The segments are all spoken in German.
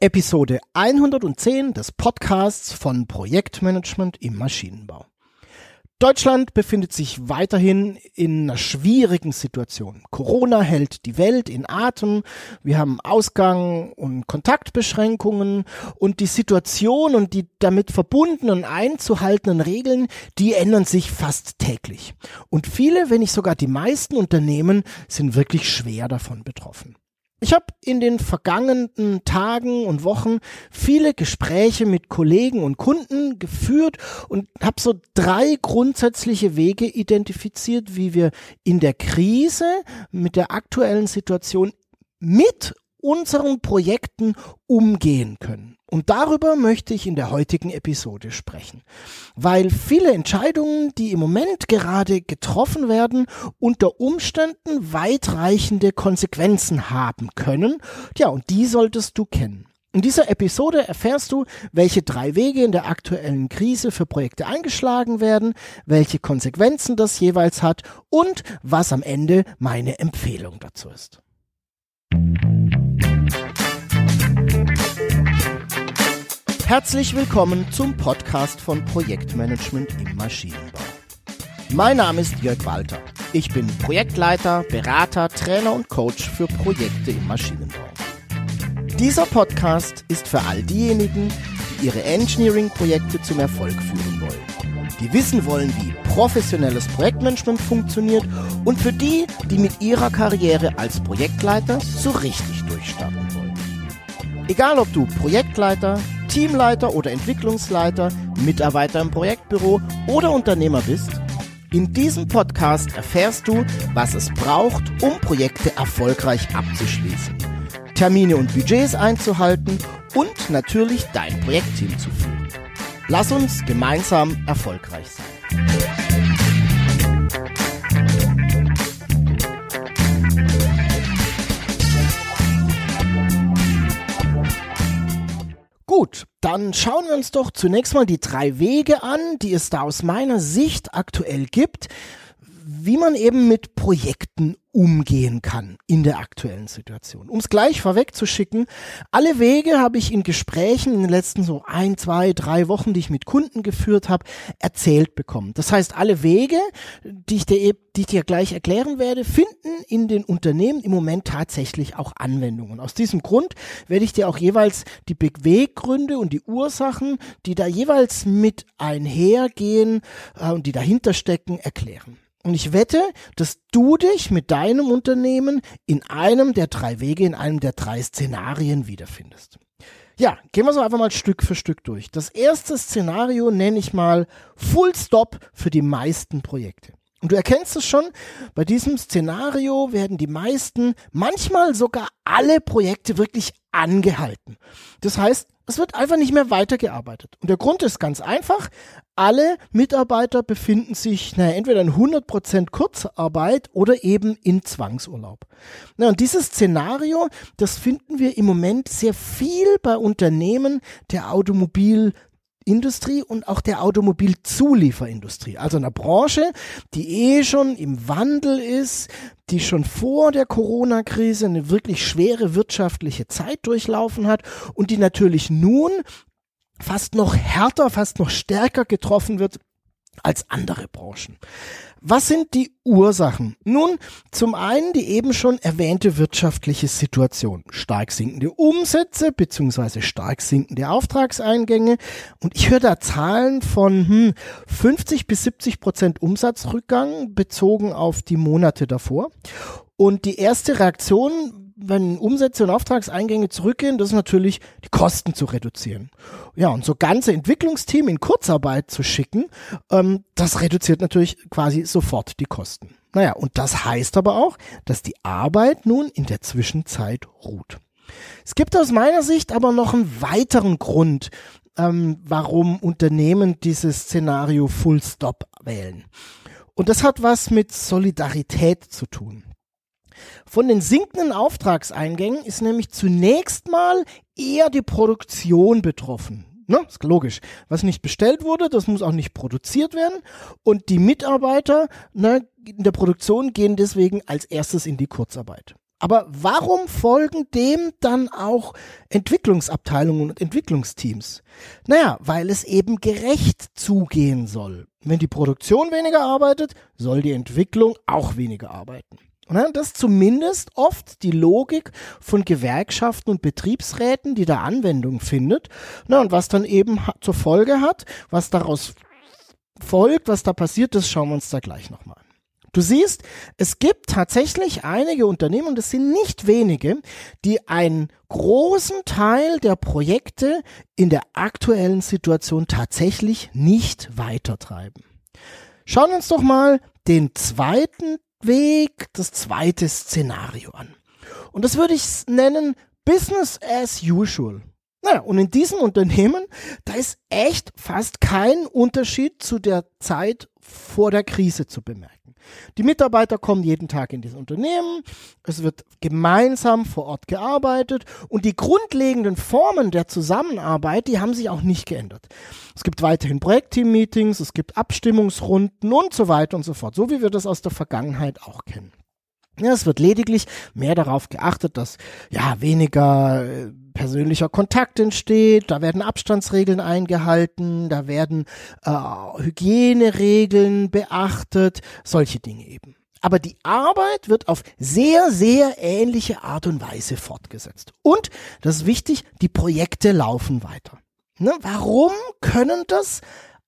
Episode 110 des Podcasts von Projektmanagement im Maschinenbau. Deutschland befindet sich weiterhin in einer schwierigen Situation. Corona hält die Welt in Atem. Wir haben Ausgang und Kontaktbeschränkungen und die Situation und die damit verbundenen einzuhaltenden Regeln, die ändern sich fast täglich. Und viele, wenn nicht sogar die meisten Unternehmen sind wirklich schwer davon betroffen. Ich habe in den vergangenen Tagen und Wochen viele Gespräche mit Kollegen und Kunden geführt und habe so drei grundsätzliche Wege identifiziert, wie wir in der Krise mit der aktuellen Situation mit unseren Projekten umgehen können. Und darüber möchte ich in der heutigen Episode sprechen, weil viele Entscheidungen, die im Moment gerade getroffen werden, unter Umständen weitreichende Konsequenzen haben können. Ja, und die solltest du kennen. In dieser Episode erfährst du, welche drei Wege in der aktuellen Krise für Projekte eingeschlagen werden, welche Konsequenzen das jeweils hat und was am Ende meine Empfehlung dazu ist. Herzlich willkommen zum Podcast von Projektmanagement im Maschinenbau. Mein Name ist Jörg Walter. Ich bin Projektleiter, Berater, Trainer und Coach für Projekte im Maschinenbau. Dieser Podcast ist für all diejenigen, die ihre Engineering-Projekte zum Erfolg führen wollen, die wissen wollen, wie professionelles Projektmanagement funktioniert und für die, die mit ihrer Karriere als Projektleiter so richtig durchstarten wollen. Egal ob du Projektleiter, Teamleiter oder Entwicklungsleiter, Mitarbeiter im Projektbüro oder Unternehmer bist, in diesem Podcast erfährst du, was es braucht, um Projekte erfolgreich abzuschließen, Termine und Budgets einzuhalten und natürlich dein Projektteam zu führen. Lass uns gemeinsam erfolgreich sein. Gut, dann schauen wir uns doch zunächst mal die drei Wege an, die es da aus meiner Sicht aktuell gibt, wie man eben mit Projekten umgehen kann in der aktuellen Situation. Um es gleich vorwegzuschicken, alle Wege habe ich in Gesprächen in den letzten so ein, zwei, drei Wochen, die ich mit Kunden geführt habe, erzählt bekommen. Das heißt, alle Wege, die ich dir, die ich dir gleich erklären werde, finden in den Unternehmen im Moment tatsächlich auch Anwendungen. Aus diesem Grund werde ich dir auch jeweils die Beweggründe und die Ursachen, die da jeweils mit einhergehen äh, und die dahinter stecken, erklären. Und ich wette, dass du dich mit deinem Unternehmen in einem der drei Wege, in einem der drei Szenarien wiederfindest. Ja, gehen wir so einfach mal Stück für Stück durch. Das erste Szenario nenne ich mal Full Stop für die meisten Projekte. Und du erkennst es schon, bei diesem Szenario werden die meisten, manchmal sogar alle Projekte wirklich angehalten. Das heißt, es wird einfach nicht mehr weitergearbeitet. Und der Grund ist ganz einfach. Alle Mitarbeiter befinden sich naja, entweder in 100% Kurzarbeit oder eben in Zwangsurlaub. Na, und dieses Szenario, das finden wir im Moment sehr viel bei Unternehmen der Automobil- Industrie und auch der Automobilzulieferindustrie. Also einer Branche, die eh schon im Wandel ist, die schon vor der Corona-Krise eine wirklich schwere wirtschaftliche Zeit durchlaufen hat und die natürlich nun fast noch härter, fast noch stärker getroffen wird als andere Branchen. Was sind die Ursachen? Nun, zum einen die eben schon erwähnte wirtschaftliche Situation. Stark sinkende Umsätze beziehungsweise stark sinkende Auftragseingänge. Und ich höre da Zahlen von hm, 50 bis 70 Prozent Umsatzrückgang bezogen auf die Monate davor. Und die erste Reaktion wenn Umsätze und Auftragseingänge zurückgehen, das ist natürlich die Kosten zu reduzieren. Ja, und so ganze Entwicklungsteam in Kurzarbeit zu schicken, ähm, das reduziert natürlich quasi sofort die Kosten. Naja, und das heißt aber auch, dass die Arbeit nun in der Zwischenzeit ruht. Es gibt aus meiner Sicht aber noch einen weiteren Grund, ähm, warum Unternehmen dieses Szenario Full Stop wählen. Und das hat was mit Solidarität zu tun. Von den sinkenden Auftragseingängen ist nämlich zunächst mal eher die Produktion betroffen. Ne, ist logisch. Was nicht bestellt wurde, das muss auch nicht produziert werden. Und die Mitarbeiter ne, in der Produktion gehen deswegen als erstes in die Kurzarbeit. Aber warum folgen dem dann auch Entwicklungsabteilungen und Entwicklungsteams? Naja, weil es eben gerecht zugehen soll. Wenn die Produktion weniger arbeitet, soll die Entwicklung auch weniger arbeiten. Und das ist zumindest oft die Logik von Gewerkschaften und Betriebsräten, die da Anwendung findet. Na, und was dann eben zur Folge hat, was daraus folgt, was da passiert ist, schauen wir uns da gleich nochmal an. Du siehst, es gibt tatsächlich einige Unternehmen, und es sind nicht wenige, die einen großen Teil der Projekte in der aktuellen Situation tatsächlich nicht weitertreiben. Schauen wir uns doch mal den zweiten Weg, das zweite Szenario an. Und das würde ich nennen Business as usual. Naja, und in diesem Unternehmen, da ist echt fast kein Unterschied zu der Zeit vor der Krise zu bemerken. Die Mitarbeiter kommen jeden Tag in dieses Unternehmen, es wird gemeinsam vor Ort gearbeitet und die grundlegenden Formen der Zusammenarbeit, die haben sich auch nicht geändert. Es gibt weiterhin Projektteam-Meetings, es gibt Abstimmungsrunden und so weiter und so fort, so wie wir das aus der Vergangenheit auch kennen. Ja, es wird lediglich mehr darauf geachtet, dass ja weniger äh, persönlicher Kontakt entsteht, da werden Abstandsregeln eingehalten, da werden äh, Hygieneregeln beachtet, solche Dinge eben. Aber die Arbeit wird auf sehr, sehr ähnliche Art und Weise fortgesetzt. Und, das ist wichtig, die Projekte laufen weiter. Ne? Warum können das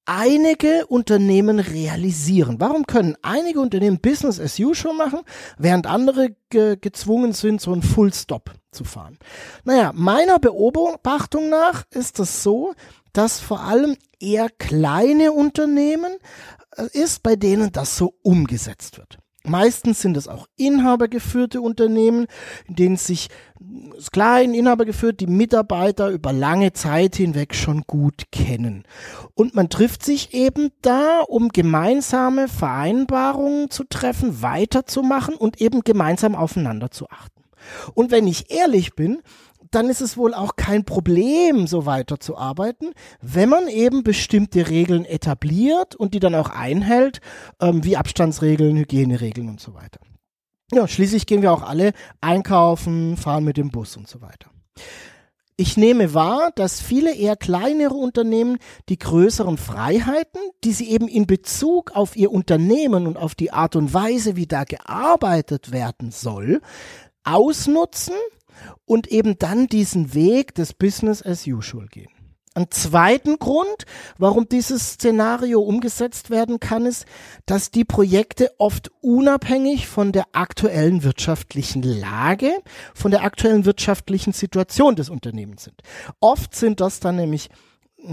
einige Unternehmen realisieren? Warum können einige Unternehmen Business as usual machen, während andere ge gezwungen sind, so ein Full Stop zu fahren? Naja, meiner Beobachtung nach ist das so, dass vor allem eher kleine Unternehmen äh, ist, bei denen das so umgesetzt wird. Meistens sind es auch inhabergeführte Unternehmen, in denen sich klein inhabergeführt die Mitarbeiter über lange Zeit hinweg schon gut kennen. Und man trifft sich eben da, um gemeinsame Vereinbarungen zu treffen, weiterzumachen und eben gemeinsam aufeinander zu achten. Und wenn ich ehrlich bin, dann ist es wohl auch kein Problem, so weiterzuarbeiten, wenn man eben bestimmte Regeln etabliert und die dann auch einhält, ähm, wie Abstandsregeln, Hygieneregeln und so weiter. Ja, schließlich gehen wir auch alle einkaufen, fahren mit dem Bus und so weiter. Ich nehme wahr, dass viele eher kleinere Unternehmen die größeren Freiheiten, die sie eben in Bezug auf ihr Unternehmen und auf die Art und Weise, wie da gearbeitet werden soll, ausnutzen und eben dann diesen Weg des Business as usual gehen. Ein zweiten Grund, warum dieses Szenario umgesetzt werden kann, ist, dass die Projekte oft unabhängig von der aktuellen wirtschaftlichen Lage, von der aktuellen wirtschaftlichen Situation des Unternehmens sind. Oft sind das dann nämlich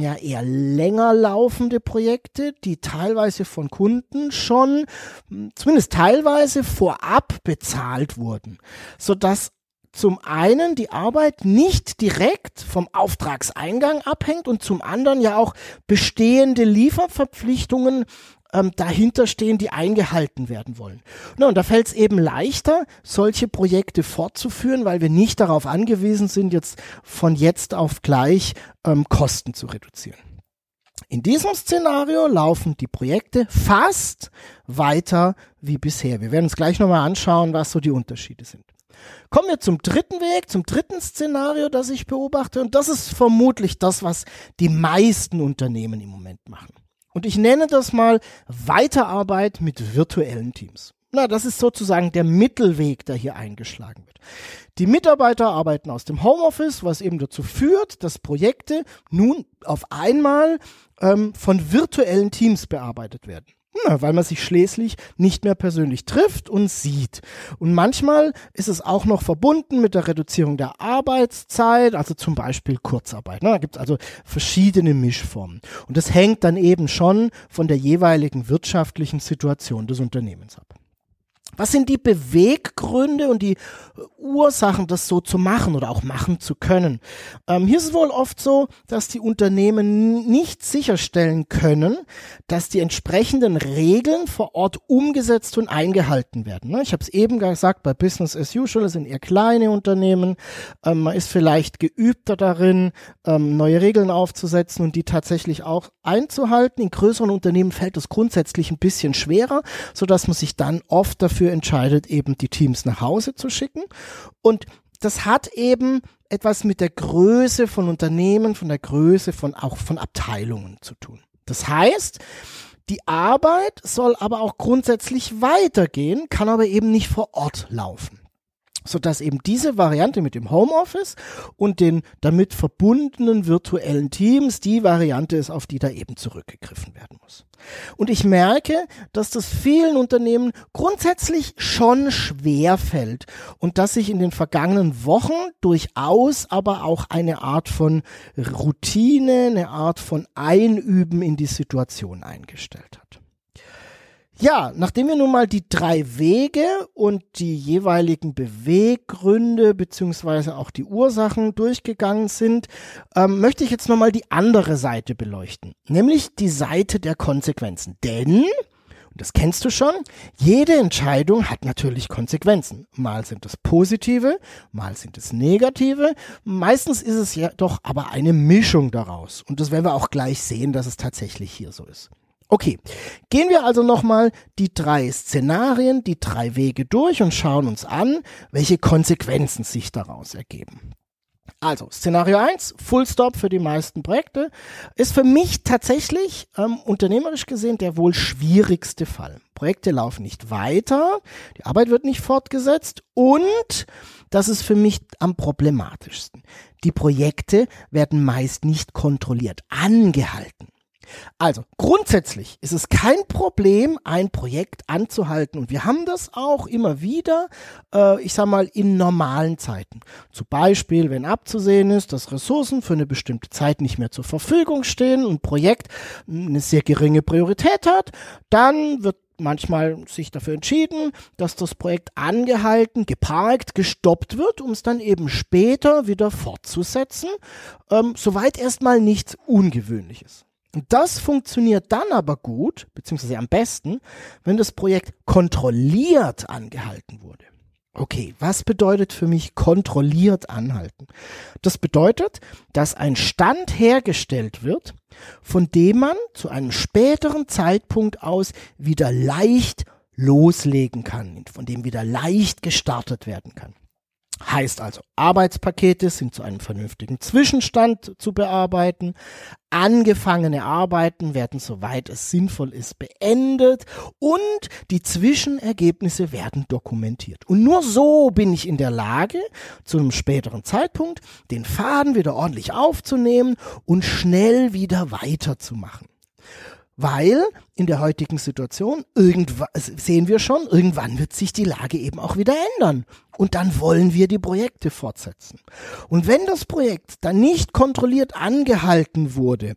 ja eher länger laufende Projekte, die teilweise von Kunden schon zumindest teilweise vorab bezahlt wurden, so dass zum einen die Arbeit nicht direkt vom Auftragseingang abhängt und zum anderen ja auch bestehende Lieferverpflichtungen ähm, dahinter stehen, die eingehalten werden wollen. Na, und da fällt es eben leichter, solche Projekte fortzuführen, weil wir nicht darauf angewiesen sind, jetzt von jetzt auf gleich ähm, Kosten zu reduzieren. In diesem Szenario laufen die Projekte fast weiter wie bisher. Wir werden uns gleich nochmal anschauen, was so die Unterschiede sind. Kommen wir zum dritten Weg, zum dritten Szenario, das ich beobachte. Und das ist vermutlich das, was die meisten Unternehmen im Moment machen. Und ich nenne das mal Weiterarbeit mit virtuellen Teams. Na, das ist sozusagen der Mittelweg, der hier eingeschlagen wird. Die Mitarbeiter arbeiten aus dem Homeoffice, was eben dazu führt, dass Projekte nun auf einmal ähm, von virtuellen Teams bearbeitet werden. Na, weil man sich schließlich nicht mehr persönlich trifft und sieht. Und manchmal ist es auch noch verbunden mit der Reduzierung der Arbeitszeit, also zum Beispiel Kurzarbeit. Na, da gibt es also verschiedene Mischformen. Und das hängt dann eben schon von der jeweiligen wirtschaftlichen Situation des Unternehmens ab. Was sind die Beweggründe und die Ursachen, das so zu machen oder auch machen zu können? Ähm, hier ist es wohl oft so, dass die Unternehmen nicht sicherstellen können, dass die entsprechenden Regeln vor Ort umgesetzt und eingehalten werden. Ne? Ich habe es eben gesagt, bei Business as usual sind eher kleine Unternehmen. Ähm, man ist vielleicht geübter darin, ähm, neue Regeln aufzusetzen und die tatsächlich auch einzuhalten. In größeren Unternehmen fällt das grundsätzlich ein bisschen schwerer, so dass man sich dann oft dafür dafür entscheidet, eben die Teams nach Hause zu schicken. Und das hat eben etwas mit der Größe von Unternehmen, von der Größe von auch von Abteilungen zu tun. Das heißt, die Arbeit soll aber auch grundsätzlich weitergehen, kann aber eben nicht vor Ort laufen sodass eben diese Variante mit dem Homeoffice und den damit verbundenen virtuellen Teams die Variante ist, auf die da eben zurückgegriffen werden muss. Und ich merke, dass das vielen Unternehmen grundsätzlich schon schwer fällt und dass sich in den vergangenen Wochen durchaus aber auch eine Art von Routine, eine Art von Einüben in die Situation eingestellt hat. Ja, nachdem wir nun mal die drei Wege und die jeweiligen Beweggründe beziehungsweise auch die Ursachen durchgegangen sind, ähm, möchte ich jetzt nochmal die andere Seite beleuchten, nämlich die Seite der Konsequenzen. Denn, und das kennst du schon, jede Entscheidung hat natürlich Konsequenzen. Mal sind es positive, mal sind es negative. Meistens ist es ja doch aber eine Mischung daraus. Und das werden wir auch gleich sehen, dass es tatsächlich hier so ist. Okay, gehen wir also nochmal die drei Szenarien, die drei Wege durch und schauen uns an, welche Konsequenzen sich daraus ergeben. Also, Szenario 1, Full Stop für die meisten Projekte, ist für mich tatsächlich ähm, unternehmerisch gesehen der wohl schwierigste Fall. Projekte laufen nicht weiter, die Arbeit wird nicht fortgesetzt und, das ist für mich am problematischsten, die Projekte werden meist nicht kontrolliert, angehalten. Also grundsätzlich ist es kein Problem, ein Projekt anzuhalten und wir haben das auch immer wieder, äh, ich sag mal, in normalen Zeiten. Zum Beispiel, wenn abzusehen ist, dass Ressourcen für eine bestimmte Zeit nicht mehr zur Verfügung stehen und ein Projekt eine sehr geringe Priorität hat, dann wird manchmal sich dafür entschieden, dass das Projekt angehalten, geparkt, gestoppt wird, um es dann eben später wieder fortzusetzen, ähm, soweit erstmal nichts Ungewöhnliches. Und das funktioniert dann aber gut, beziehungsweise am besten, wenn das Projekt kontrolliert angehalten wurde. Okay, was bedeutet für mich kontrolliert anhalten? Das bedeutet, dass ein Stand hergestellt wird, von dem man zu einem späteren Zeitpunkt aus wieder leicht loslegen kann, von dem wieder leicht gestartet werden kann. Heißt also, Arbeitspakete sind zu einem vernünftigen Zwischenstand zu bearbeiten. Angefangene Arbeiten werden, soweit es sinnvoll ist, beendet und die Zwischenergebnisse werden dokumentiert. Und nur so bin ich in der Lage, zu einem späteren Zeitpunkt den Faden wieder ordentlich aufzunehmen und schnell wieder weiterzumachen. Weil in der heutigen Situation irgendwann sehen wir schon, irgendwann wird sich die Lage eben auch wieder ändern. Und dann wollen wir die Projekte fortsetzen. Und wenn das Projekt dann nicht kontrolliert angehalten wurde,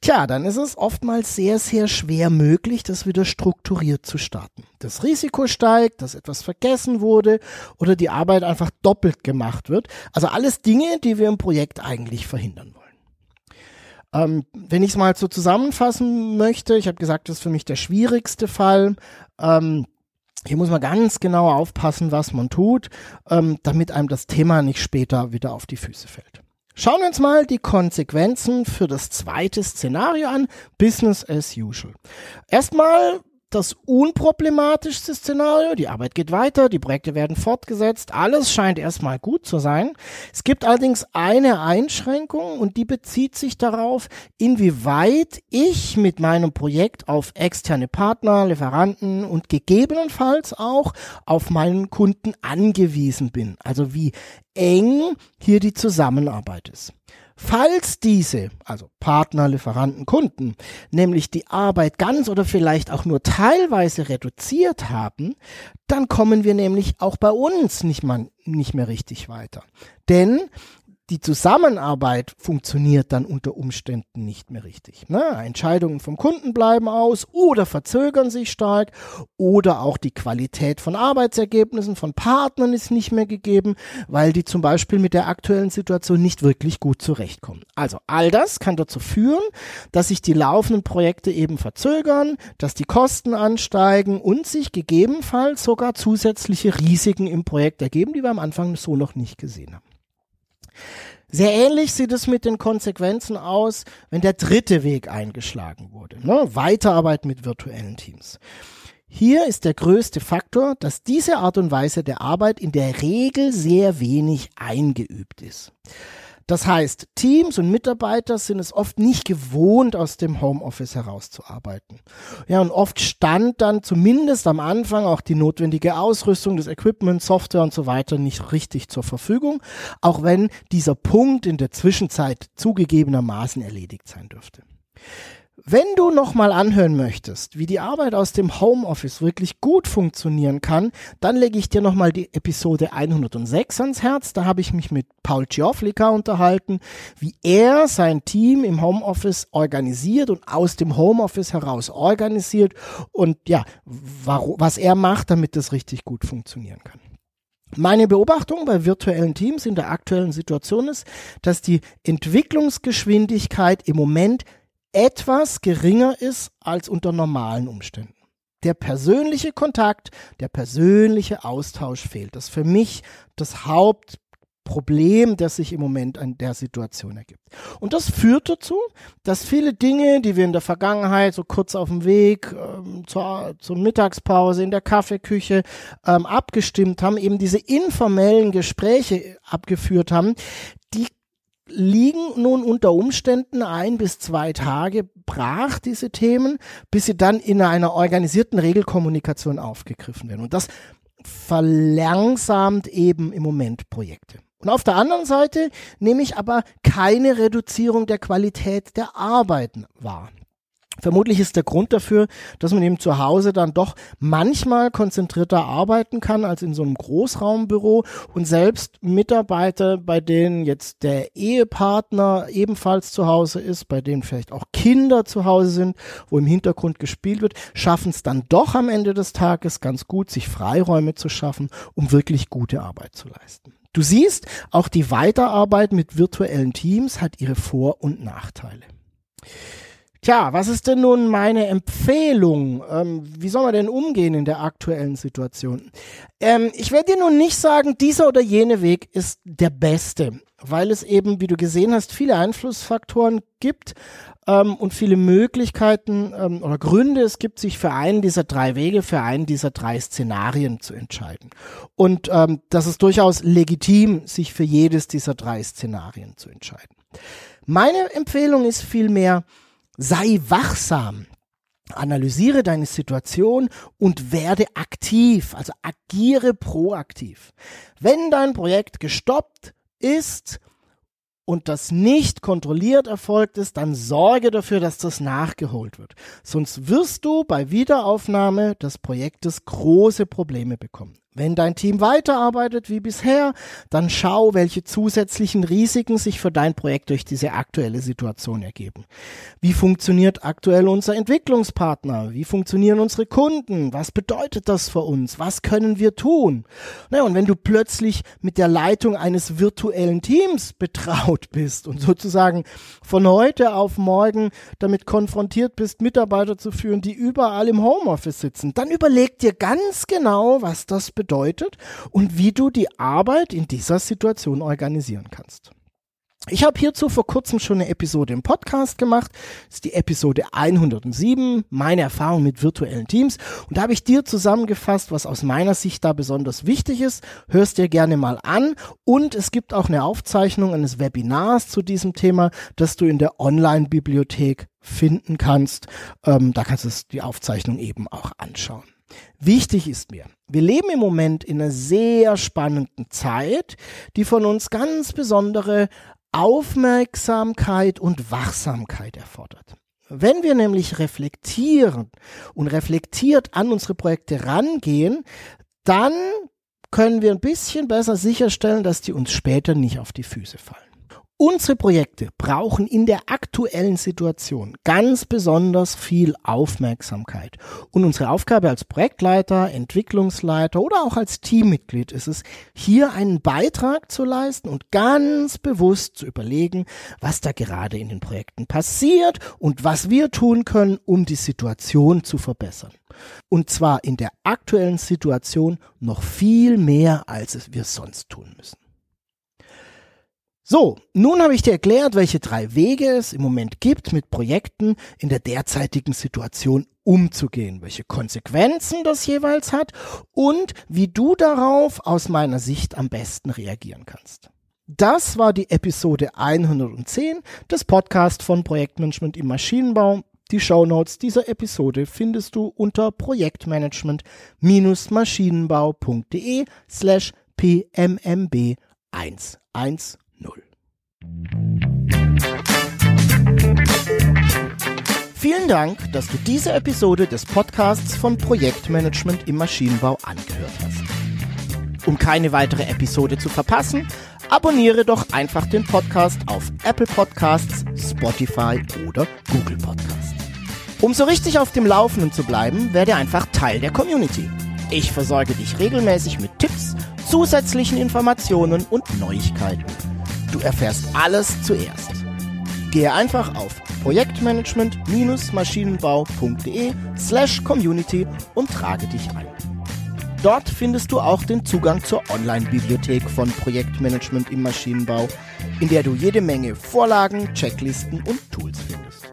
tja, dann ist es oftmals sehr, sehr schwer möglich, das wieder strukturiert zu starten. Das Risiko steigt, dass etwas vergessen wurde oder die Arbeit einfach doppelt gemacht wird. Also alles Dinge, die wir im Projekt eigentlich verhindern wollen. Ähm, wenn ich es mal so zusammenfassen möchte, ich habe gesagt, das ist für mich der schwierigste Fall. Ähm, hier muss man ganz genau aufpassen, was man tut, ähm, damit einem das Thema nicht später wieder auf die Füße fällt. Schauen wir uns mal die Konsequenzen für das zweite Szenario an, Business as usual. Erstmal das unproblematischste Szenario. Die Arbeit geht weiter, die Projekte werden fortgesetzt, alles scheint erstmal gut zu sein. Es gibt allerdings eine Einschränkung und die bezieht sich darauf, inwieweit ich mit meinem Projekt auf externe Partner, Lieferanten und gegebenenfalls auch auf meinen Kunden angewiesen bin. Also wie eng hier die Zusammenarbeit ist. Falls diese, also Partner, Lieferanten, Kunden, nämlich die Arbeit ganz oder vielleicht auch nur teilweise reduziert haben, dann kommen wir nämlich auch bei uns nicht, mal, nicht mehr richtig weiter. Denn die Zusammenarbeit funktioniert dann unter Umständen nicht mehr richtig. Ne? Entscheidungen vom Kunden bleiben aus oder verzögern sich stark oder auch die Qualität von Arbeitsergebnissen von Partnern ist nicht mehr gegeben, weil die zum Beispiel mit der aktuellen Situation nicht wirklich gut zurechtkommen. Also all das kann dazu führen, dass sich die laufenden Projekte eben verzögern, dass die Kosten ansteigen und sich gegebenenfalls sogar zusätzliche Risiken im Projekt ergeben, die wir am Anfang so noch nicht gesehen haben. Sehr ähnlich sieht es mit den Konsequenzen aus, wenn der dritte Weg eingeschlagen wurde. Ne? Weiterarbeit mit virtuellen Teams. Hier ist der größte Faktor, dass diese Art und Weise der Arbeit in der Regel sehr wenig eingeübt ist. Das heißt, Teams und Mitarbeiter sind es oft nicht gewohnt, aus dem Homeoffice herauszuarbeiten. Ja, und oft stand dann zumindest am Anfang auch die notwendige Ausrüstung, das Equipment, Software und so weiter nicht richtig zur Verfügung, auch wenn dieser Punkt in der Zwischenzeit zugegebenermaßen erledigt sein dürfte. Wenn du nochmal anhören möchtest, wie die Arbeit aus dem Homeoffice wirklich gut funktionieren kann, dann lege ich dir nochmal die Episode 106 ans Herz. Da habe ich mich mit Paul Gioflica unterhalten, wie er sein Team im Homeoffice organisiert und aus dem Homeoffice heraus organisiert und ja, was er macht, damit das richtig gut funktionieren kann. Meine Beobachtung bei virtuellen Teams in der aktuellen Situation ist, dass die Entwicklungsgeschwindigkeit im Moment etwas geringer ist als unter normalen Umständen. Der persönliche Kontakt, der persönliche Austausch fehlt. Das ist für mich das Hauptproblem, das sich im Moment an der Situation ergibt. Und das führt dazu, dass viele Dinge, die wir in der Vergangenheit so kurz auf dem Weg ähm, zur, zur, Mittagspause in der Kaffeeküche ähm, abgestimmt haben, eben diese informellen Gespräche abgeführt haben, die liegen nun unter Umständen ein bis zwei Tage brach, diese Themen, bis sie dann in einer organisierten Regelkommunikation aufgegriffen werden. Und das verlangsamt eben im Moment Projekte. Und auf der anderen Seite nehme ich aber keine Reduzierung der Qualität der Arbeiten wahr. Vermutlich ist der Grund dafür, dass man eben zu Hause dann doch manchmal konzentrierter arbeiten kann als in so einem Großraumbüro und selbst Mitarbeiter, bei denen jetzt der Ehepartner ebenfalls zu Hause ist, bei denen vielleicht auch Kinder zu Hause sind, wo im Hintergrund gespielt wird, schaffen es dann doch am Ende des Tages ganz gut, sich Freiräume zu schaffen, um wirklich gute Arbeit zu leisten. Du siehst, auch die Weiterarbeit mit virtuellen Teams hat ihre Vor- und Nachteile. Tja, was ist denn nun meine Empfehlung? Ähm, wie soll man denn umgehen in der aktuellen Situation? Ähm, ich werde dir nun nicht sagen, dieser oder jene Weg ist der beste, weil es eben, wie du gesehen hast, viele Einflussfaktoren gibt ähm, und viele Möglichkeiten ähm, oder Gründe es gibt, sich für einen dieser drei Wege, für einen dieser drei Szenarien zu entscheiden. Und ähm, das ist durchaus legitim, sich für jedes dieser drei Szenarien zu entscheiden. Meine Empfehlung ist vielmehr, Sei wachsam. Analysiere deine Situation und werde aktiv, also agiere proaktiv. Wenn dein Projekt gestoppt ist und das nicht kontrolliert erfolgt ist, dann sorge dafür, dass das nachgeholt wird. Sonst wirst du bei Wiederaufnahme des Projektes große Probleme bekommen. Wenn dein Team weiterarbeitet wie bisher, dann schau, welche zusätzlichen Risiken sich für dein Projekt durch diese aktuelle Situation ergeben. Wie funktioniert aktuell unser Entwicklungspartner? Wie funktionieren unsere Kunden? Was bedeutet das für uns? Was können wir tun? Na, und wenn du plötzlich mit der Leitung eines virtuellen Teams betraut bist und sozusagen von heute auf morgen damit konfrontiert bist, Mitarbeiter zu führen, die überall im Homeoffice sitzen, dann überleg dir ganz genau, was das bedeutet bedeutet und wie du die Arbeit in dieser Situation organisieren kannst. Ich habe hierzu vor kurzem schon eine Episode im Podcast gemacht. Das ist die Episode 107, meine Erfahrung mit virtuellen Teams. Und da habe ich dir zusammengefasst, was aus meiner Sicht da besonders wichtig ist. Hörst dir gerne mal an. Und es gibt auch eine Aufzeichnung eines Webinars zu diesem Thema, das du in der Online-Bibliothek finden kannst. Ähm, da kannst du die Aufzeichnung eben auch anschauen. Wichtig ist mir, wir leben im Moment in einer sehr spannenden Zeit, die von uns ganz besondere Aufmerksamkeit und Wachsamkeit erfordert. Wenn wir nämlich reflektieren und reflektiert an unsere Projekte rangehen, dann können wir ein bisschen besser sicherstellen, dass die uns später nicht auf die Füße fallen. Unsere Projekte brauchen in der aktuellen Situation ganz besonders viel Aufmerksamkeit. Und unsere Aufgabe als Projektleiter, Entwicklungsleiter oder auch als Teammitglied ist es, hier einen Beitrag zu leisten und ganz bewusst zu überlegen, was da gerade in den Projekten passiert und was wir tun können, um die Situation zu verbessern. Und zwar in der aktuellen Situation noch viel mehr, als wir sonst tun müssen. So, nun habe ich dir erklärt, welche drei Wege es im Moment gibt, mit Projekten in der derzeitigen Situation umzugehen, welche Konsequenzen das jeweils hat und wie du darauf aus meiner Sicht am besten reagieren kannst. Das war die Episode 110 des Podcasts von Projektmanagement im Maschinenbau. Die Shownotes dieser Episode findest du unter projektmanagement-maschinenbau.de slash pmmb 110. Vielen Dank, dass du diese Episode des Podcasts von Projektmanagement im Maschinenbau angehört hast. Um keine weitere Episode zu verpassen, abonniere doch einfach den Podcast auf Apple Podcasts, Spotify oder Google Podcasts. Um so richtig auf dem Laufenden zu bleiben, werde einfach Teil der Community. Ich versorge dich regelmäßig mit Tipps, zusätzlichen Informationen und Neuigkeiten. Du erfährst alles zuerst. Gehe einfach auf projektmanagement-maschinenbau.de slash community und trage dich ein. Dort findest du auch den Zugang zur Online-Bibliothek von Projektmanagement im Maschinenbau, in der du jede Menge Vorlagen, Checklisten und Tools findest.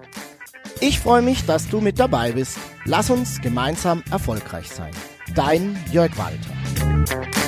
Ich freue mich, dass du mit dabei bist. Lass uns gemeinsam erfolgreich sein. Dein Jörg Walter.